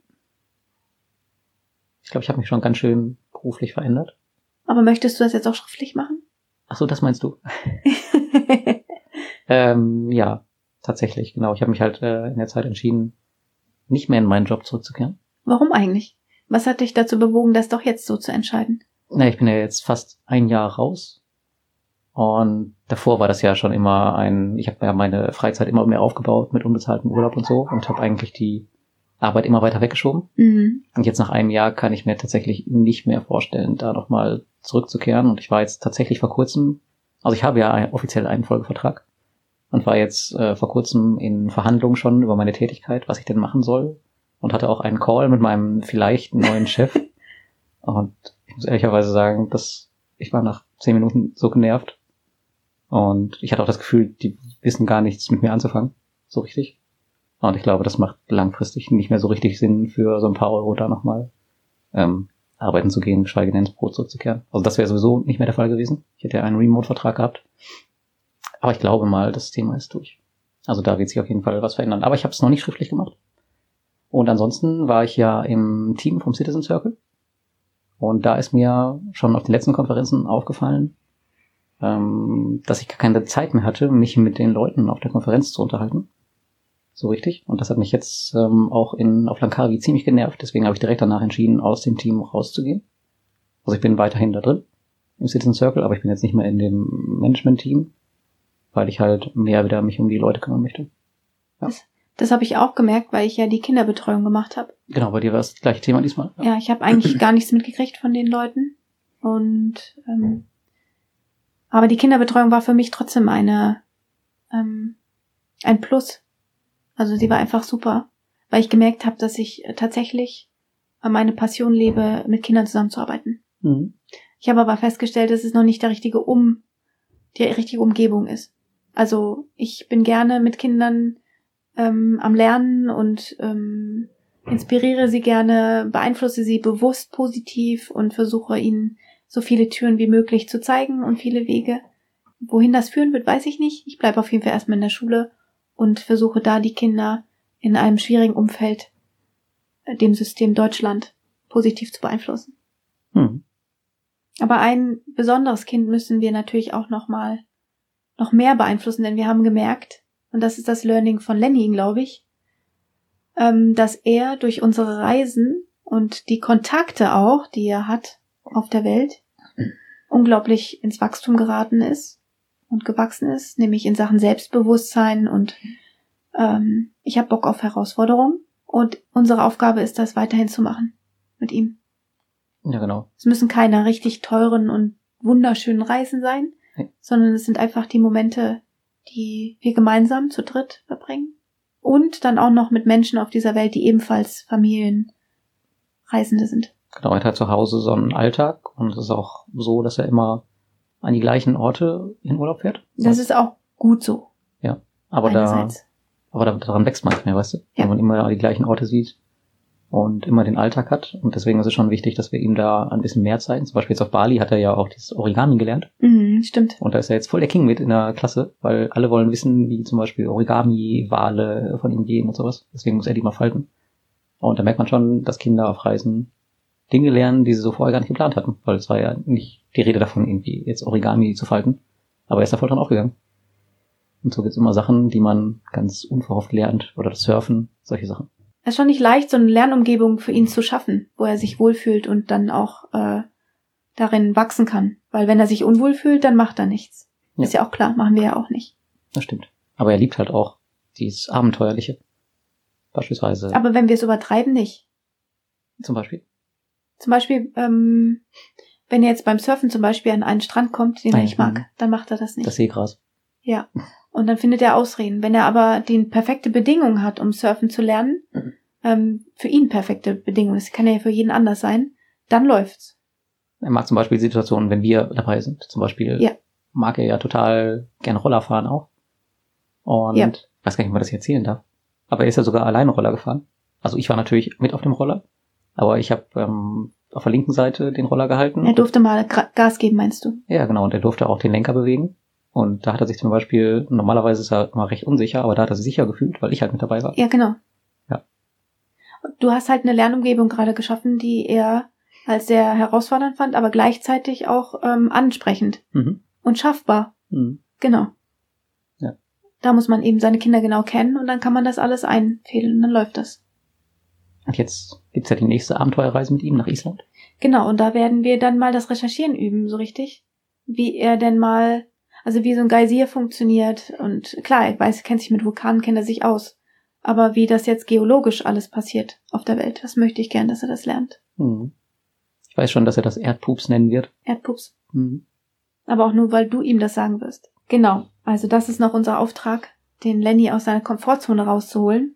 Speaker 3: Ich glaube, ich habe mich schon ganz schön beruflich verändert.
Speaker 2: Aber möchtest du das jetzt auch schriftlich machen?
Speaker 3: Ach so, das meinst du? ähm, ja, tatsächlich, genau. Ich habe mich halt äh, in der Zeit entschieden, nicht mehr in meinen Job zurückzukehren.
Speaker 2: Warum eigentlich? Was hat dich dazu bewogen, das doch jetzt so zu entscheiden?
Speaker 3: Na, ich bin ja jetzt fast ein Jahr raus. Und davor war das ja schon immer ein, ich habe ja meine Freizeit immer mehr aufgebaut mit unbezahltem Urlaub und so und habe eigentlich die Arbeit immer weiter weggeschoben.
Speaker 2: Mhm.
Speaker 3: Und jetzt nach einem Jahr kann ich mir tatsächlich nicht mehr vorstellen, da nochmal zurückzukehren. Und ich war jetzt tatsächlich vor kurzem, also ich habe ja ein, offiziell einen Folgevertrag und war jetzt äh, vor kurzem in Verhandlungen schon über meine Tätigkeit, was ich denn machen soll. Und hatte auch einen Call mit meinem vielleicht neuen Chef. Und ich muss ehrlicherweise sagen, dass ich war nach zehn Minuten so genervt. Und ich hatte auch das Gefühl, die wissen gar nichts mit mir anzufangen. So richtig. Und ich glaube, das macht langfristig nicht mehr so richtig Sinn, für so ein paar Euro da nochmal ähm, arbeiten zu gehen, schweige denn ins Brot zurückzukehren. Also das wäre sowieso nicht mehr der Fall gewesen. Ich hätte ja einen Remote-Vertrag gehabt. Aber ich glaube mal, das Thema ist durch. Also da wird sich auf jeden Fall was verändern. Aber ich habe es noch nicht schriftlich gemacht. Und ansonsten war ich ja im Team vom Citizen Circle. Und da ist mir schon auf den letzten Konferenzen aufgefallen, ähm, dass ich gar keine Zeit mehr hatte, mich mit den Leuten auf der Konferenz zu unterhalten. So richtig. Und das hat mich jetzt ähm, auch in, auf Langkawi ziemlich genervt. Deswegen habe ich direkt danach entschieden, aus dem Team rauszugehen. Also ich bin weiterhin da drin im Citizen Circle, aber ich bin jetzt nicht mehr in dem Management-Team, weil ich halt mehr wieder mich um die Leute kümmern möchte. Ja.
Speaker 2: Das, das habe ich auch gemerkt, weil ich ja die Kinderbetreuung gemacht habe.
Speaker 3: Genau, bei dir war das gleiche Thema diesmal.
Speaker 2: Ja, ich habe eigentlich gar nichts mitgekriegt von den Leuten. Und ähm, aber die Kinderbetreuung war für mich trotzdem eine ähm, ein Plus. Also sie war einfach super, weil ich gemerkt habe, dass ich tatsächlich meine Passion lebe, mit Kindern zusammenzuarbeiten.
Speaker 3: Mhm.
Speaker 2: Ich habe aber festgestellt, dass es noch nicht der richtige Um, die richtige Umgebung ist. Also ich bin gerne mit Kindern ähm, am Lernen und ähm, inspiriere sie gerne, beeinflusse sie bewusst positiv und versuche ihnen so viele Türen wie möglich zu zeigen und viele Wege. Wohin das führen wird, weiß ich nicht. Ich bleibe auf jeden Fall erstmal in der Schule und versuche da die Kinder in einem schwierigen Umfeld, äh, dem System Deutschland, positiv zu beeinflussen.
Speaker 3: Mhm.
Speaker 2: Aber ein besonderes Kind müssen wir natürlich auch noch mal noch mehr beeinflussen, denn wir haben gemerkt, und das ist das Learning von Lenny, glaube ich, ähm, dass er durch unsere Reisen und die Kontakte auch, die er hat auf der Welt, unglaublich ins Wachstum geraten ist und gewachsen ist, nämlich in Sachen Selbstbewusstsein und ähm, ich habe Bock auf Herausforderungen und unsere Aufgabe ist das weiterhin zu machen mit ihm.
Speaker 3: Ja, genau.
Speaker 2: Es müssen keine richtig teuren und wunderschönen Reisen sein,
Speaker 3: Nee.
Speaker 2: sondern es sind einfach die Momente, die wir gemeinsam zu dritt verbringen. Und dann auch noch mit Menschen auf dieser Welt, die ebenfalls Familienreisende sind.
Speaker 3: Genau, er hat zu Hause so einen Alltag und es ist auch so, dass er immer an die gleichen Orte in Urlaub fährt.
Speaker 2: Das ist auch gut so.
Speaker 3: Aber da,
Speaker 2: einerseits.
Speaker 3: aber da, daran wächst man nicht mehr, weißt du?
Speaker 2: Ja.
Speaker 3: Wenn man immer die gleichen Orte sieht und immer den Alltag hat. Und deswegen ist es schon wichtig, dass wir ihm da ein bisschen mehr zeigen. Zum Beispiel jetzt auf Bali hat er ja auch dieses Origami gelernt.
Speaker 2: Mhm, stimmt.
Speaker 3: Und da ist er jetzt voll der King mit in der Klasse, weil alle wollen wissen, wie zum Beispiel Origami-Wale von ihm gehen und sowas. Deswegen muss er die mal falten. Und da merkt man schon, dass Kinder auf Reisen Dinge lernen, die sie so vorher gar nicht geplant hatten. Weil es war ja nicht die Rede davon, irgendwie jetzt Origami zu falten. Aber er ist da voll dran aufgegangen. Und so gibt's immer Sachen, die man ganz unverhofft lernt. Oder das Surfen, solche Sachen.
Speaker 2: Es ist schon nicht leicht, so eine Lernumgebung für ihn zu schaffen, wo er sich wohlfühlt und dann auch äh, darin wachsen kann. Weil wenn er sich unwohl fühlt, dann macht er nichts.
Speaker 3: Ja.
Speaker 2: Ist ja auch klar, machen wir ja auch nicht.
Speaker 3: Das stimmt. Aber er liebt halt auch dieses Abenteuerliche. Beispielsweise,
Speaker 2: Aber wenn wir es übertreiben, nicht.
Speaker 3: zum Beispiel.
Speaker 2: Zum Beispiel, ähm, wenn er jetzt beim Surfen zum Beispiel an einen Strand kommt, den er
Speaker 3: Ah,
Speaker 2: nicht mag, dann macht er das nicht.
Speaker 3: Das Seegras.
Speaker 2: Ja. Und dann findet er Ausreden. Wenn er aber die perfekte Bedingung hat, um surfen zu lernen,
Speaker 3: Mhm.
Speaker 2: ähm, für ihn perfekte Bedingungen, das kann ja für jeden anders sein, dann läuft's.
Speaker 3: Er mag zum Beispiel Situationen, wenn wir dabei sind. Zum Beispiel
Speaker 2: Ja.
Speaker 3: mag er ja total gerne Roller fahren auch. Und
Speaker 2: Ja.
Speaker 3: ich weiß gar nicht, ob man das hier erzählen darf. Aber er ist ja sogar alleine Roller gefahren. Also ich war natürlich mit auf dem Roller, aber ich habe ähm, auf der linken Seite den Roller gehalten.
Speaker 2: Er durfte mal Gas geben, meinst du?
Speaker 3: Ja, genau. Und er durfte auch den Lenker bewegen. Und da hat er sich zum Beispiel, normalerweise ist er immer recht unsicher, aber da hat er sich sicher gefühlt, weil ich halt mit dabei war.
Speaker 2: Ja, genau.
Speaker 3: Ja.
Speaker 2: Du hast halt eine Lernumgebung gerade geschaffen, die er als sehr herausfordernd fand, aber gleichzeitig auch ähm, ansprechend
Speaker 3: Mhm.
Speaker 2: und schaffbar.
Speaker 3: Mhm.
Speaker 2: Genau.
Speaker 3: Ja.
Speaker 2: Da muss man eben seine Kinder genau kennen und dann kann man das alles einfädeln und dann läuft das.
Speaker 3: Und jetzt gibt's ja die nächste Abenteuerreise mit ihm nach Island.
Speaker 2: Genau, und da werden wir dann mal das Recherchieren üben, so richtig. Wie er denn mal, also wie so ein Geysir funktioniert. Und klar, er weiß, kennt sich mit Vulkanen, kennt er sich aus. Aber wie das jetzt geologisch alles passiert auf der Welt, das möchte ich gern, dass er das lernt.
Speaker 3: Mhm. Ich weiß schon, dass er das Erdpups nennen wird.
Speaker 2: Erdpups.
Speaker 3: Mhm.
Speaker 2: Aber auch nur, weil du ihm das sagen wirst. Genau. Also das ist noch unser Auftrag, den Lenny aus seiner Komfortzone rauszuholen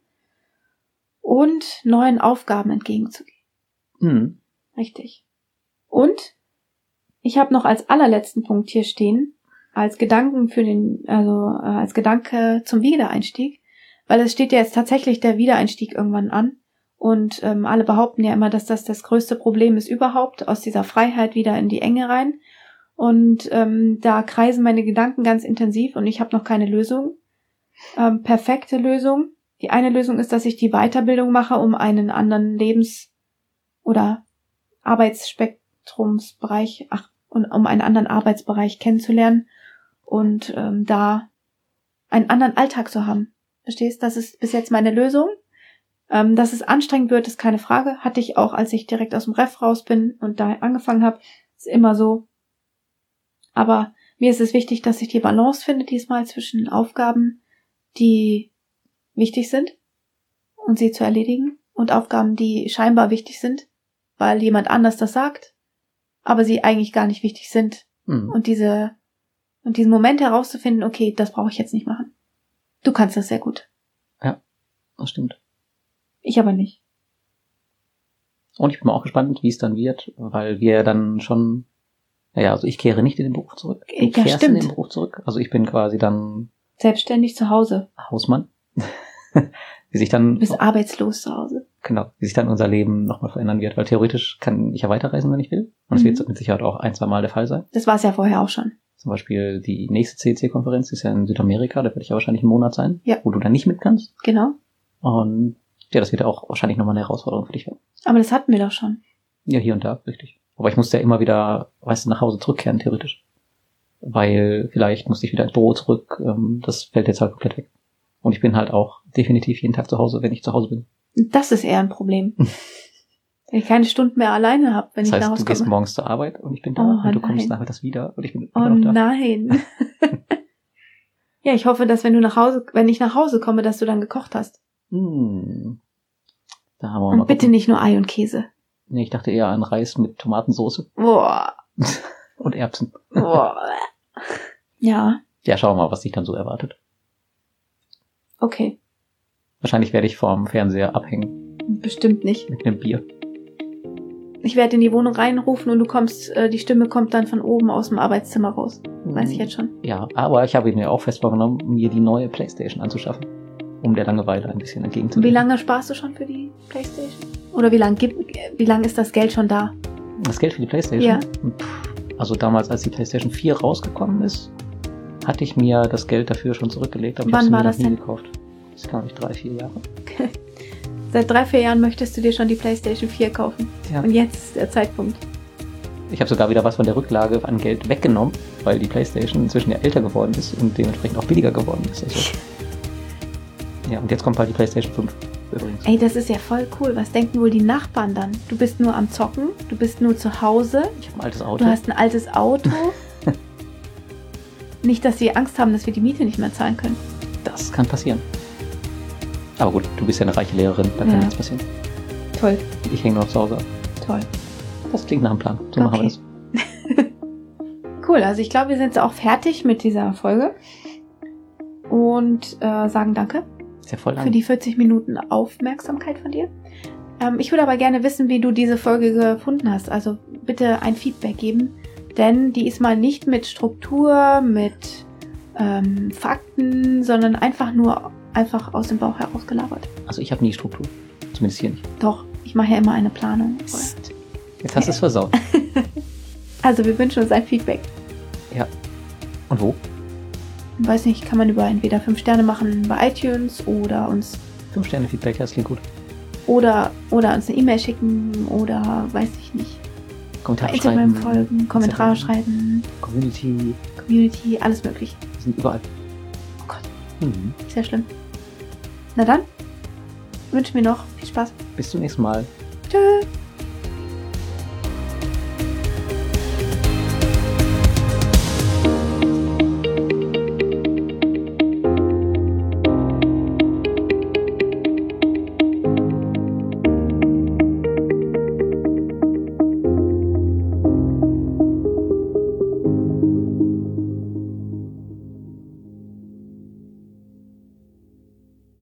Speaker 2: und neuen Aufgaben entgegenzugehen.
Speaker 3: Mhm.
Speaker 2: Richtig. Und ich habe noch als allerletzten Punkt hier stehen, als Gedanken für den, also äh, als Gedanke zum Wiedereinstieg, weil es steht ja jetzt tatsächlich der Wiedereinstieg irgendwann an. Und ähm, alle behaupten ja immer, dass das das größte Problem ist überhaupt, aus dieser Freiheit wieder in die Enge rein. Und ähm, da kreisen meine Gedanken ganz intensiv und ich habe noch keine Lösung. Ähm, perfekte Lösung. Die eine Lösung ist, dass ich die Weiterbildung mache, um einen anderen Lebens- oder Arbeitsspektrumsbereich, ach, und um einen anderen Arbeitsbereich kennenzulernen und ähm, da einen anderen Alltag zu haben. Verstehst? Das ist bis jetzt meine Lösung. Ähm, dass es anstrengend wird, ist keine Frage. Hatte ich auch, als ich direkt aus dem Ref raus bin und da angefangen habe. Ist immer so. Aber mir ist es wichtig, dass ich die Balance finde diesmal zwischen Aufgaben, die wichtig sind und sie zu erledigen und Aufgaben, die scheinbar wichtig sind, weil jemand anders das sagt, aber sie eigentlich gar nicht wichtig sind.
Speaker 3: Mhm.
Speaker 2: Und diese und diesen Moment herauszufinden, okay, das brauche ich jetzt nicht machen. Du kannst das sehr gut.
Speaker 3: Das stimmt.
Speaker 2: Ich aber nicht.
Speaker 3: Und ich bin auch gespannt, wie es dann wird, weil wir dann schon, naja, also ich kehre nicht in den Beruf zurück. Du
Speaker 2: Ja,
Speaker 3: kehrst
Speaker 2: stimmt.
Speaker 3: in den Beruf zurück. Also ich bin quasi dann
Speaker 2: Selbstständig zu Hause.
Speaker 3: Hausmann. wie sich dann,
Speaker 2: Du bist arbeitslos zu Hause.
Speaker 3: genau, wie sich dann unser Leben nochmal verändern wird, weil theoretisch kann ich ja weiterreisen, wenn ich will. Und es
Speaker 2: Mhm.
Speaker 3: wird mit Sicherheit auch ein, zwei Mal der Fall sein.
Speaker 2: Das war es ja vorher auch schon.
Speaker 3: Zum Beispiel die nächste CC-Konferenz ist ja in Südamerika, da werde ich ja wahrscheinlich einen Monat sein,
Speaker 2: Ja.
Speaker 3: wo du dann nicht mit kannst.
Speaker 2: Genau.
Speaker 3: Und ja, das wird ja auch wahrscheinlich nochmal eine Herausforderung für dich werden.
Speaker 2: Aber das hatten wir doch schon.
Speaker 3: Ja, hier und da, richtig. Aber ich musste ja immer wieder, weißt du, nach Hause zurückkehren, theoretisch. Weil vielleicht musste ich wieder ins Büro zurück, ähm, das fällt jetzt halt komplett weg. Und ich bin halt auch definitiv jeden Tag zu Hause, wenn ich zu Hause bin.
Speaker 2: Das ist eher ein Problem. wenn ich keine Stunden mehr alleine habe, wenn
Speaker 3: Das
Speaker 2: ich nach
Speaker 3: heißt,
Speaker 2: Hause
Speaker 3: du gehst
Speaker 2: komme.
Speaker 3: morgens zur Arbeit und ich bin da
Speaker 2: Oh,
Speaker 3: und du kommst
Speaker 2: nein.
Speaker 3: nachmittags wieder und ich bin
Speaker 2: Oh
Speaker 3: immer noch da.
Speaker 2: nein. ja, ich hoffe, dass wenn du nach Hause, wenn ich nach Hause komme, dass du dann gekocht hast.
Speaker 3: Hm. Da haben wir
Speaker 2: Und
Speaker 3: mal
Speaker 2: bitte
Speaker 3: gucken.
Speaker 2: nicht nur Ei und Käse.
Speaker 3: Nee, ich dachte eher an Reis mit Tomatensauce
Speaker 2: Boah.
Speaker 3: und Erbsen.
Speaker 2: Boah. ja,
Speaker 3: Ja, schauen wir mal, was dich dann so erwartet.
Speaker 2: Okay.
Speaker 3: Wahrscheinlich werde ich vorm Fernseher abhängen
Speaker 2: Bestimmt nicht.
Speaker 3: mit einem Bier.
Speaker 2: Ich werde in die Wohnung reinrufen und du kommst, äh, die Stimme kommt dann von oben aus dem Arbeitszimmer raus. Weiß ich jetzt schon.
Speaker 3: Ja, aber ich habe mir auch fest vorgenommen, mir die neue Playstation anzuschaffen, um der Langeweile ein bisschen
Speaker 2: Und
Speaker 3: entgegenzuwirken.
Speaker 2: wie lange sparst du schon für die Playstation? Oder wie lange gibt, wie lange ist das Geld schon da?
Speaker 3: Das Geld für die Playstation?
Speaker 2: Ja.
Speaker 3: Pff, Also damals, als die Playstation 4 rausgekommen ist, hatte ich mir das Geld dafür schon zurückgelegt, aber ich
Speaker 2: Wann
Speaker 3: habe
Speaker 2: war
Speaker 3: mir
Speaker 2: das
Speaker 3: nie
Speaker 2: denn?
Speaker 3: gekauft. Das ist, glaube ich, drei, vier Jahre.
Speaker 2: Seit drei, vier Jahren möchtest du dir schon die Playstation 4 kaufen.
Speaker 3: Ja.
Speaker 2: Und jetzt ist der Zeitpunkt.
Speaker 3: Ich habe sogar wieder was von der Rücklage an Geld weggenommen, weil die Playstation inzwischen ja älter geworden ist und dementsprechend auch billiger geworden ist. Also, ja, und jetzt kommt bald die Playstation 5 übrigens.
Speaker 2: Ey, das ist ja voll cool. Was denken wohl die Nachbarn dann? Du bist nur am Zocken, du bist nur zu Hause,
Speaker 3: Ich habe ein altes Auto.
Speaker 2: du hast ein altes Auto. nicht, dass sie Angst haben, dass wir die Miete nicht mehr zahlen können.
Speaker 3: Das kann passieren. Aber gut, du bist ja eine reiche Lehrerin, da kann
Speaker 2: Ja.
Speaker 3: nichts passieren.
Speaker 2: Toll,
Speaker 3: Ich hänge noch zu Hause. ab.
Speaker 2: toll.
Speaker 3: Das klingt nach einem Plan. So machen wir
Speaker 2: Okay.
Speaker 3: das.
Speaker 2: Cool, also ich glaube, wir sind jetzt auch fertig mit dieser Folge. Und äh, sagen danke
Speaker 3: Ist ja voll lang.
Speaker 2: für die 40 Minuten Aufmerksamkeit von dir. Ähm, ich würde aber gerne wissen, wie du diese Folge gefunden hast. Also bitte ein Feedback geben, denn die ist mal nicht mit Struktur, mit ähm, Fakten, sondern einfach nur einfach aus dem Bauch heraus gelabert.
Speaker 3: Also ich habe nie Struktur. Zumindest hier nicht.
Speaker 2: Doch, ich mache ja immer eine Planung.
Speaker 3: Psst. Jetzt hast du es versaut.
Speaker 2: Also wir wünschen uns ein Feedback.
Speaker 3: Und wo?
Speaker 2: Weiß nicht, kann man über entweder 5 Sterne machen bei iTunes oder uns
Speaker 3: Fünf Sterne Feedback, das klingt gut.
Speaker 2: oder oder uns eine E-Mail schicken oder weiß ich nicht.
Speaker 3: Kommentare
Speaker 2: Instagram
Speaker 3: schreiben.
Speaker 2: folgen, Kommentare schreiben,
Speaker 3: Community.
Speaker 2: Community, alles möglich.
Speaker 3: Wir sind überall.
Speaker 2: Oh Gott,
Speaker 3: Mhm.
Speaker 2: sehr schlimm. Na dann, wünschen wir noch viel Spaß.
Speaker 3: Bis zum nächsten Mal.
Speaker 2: Tschüss.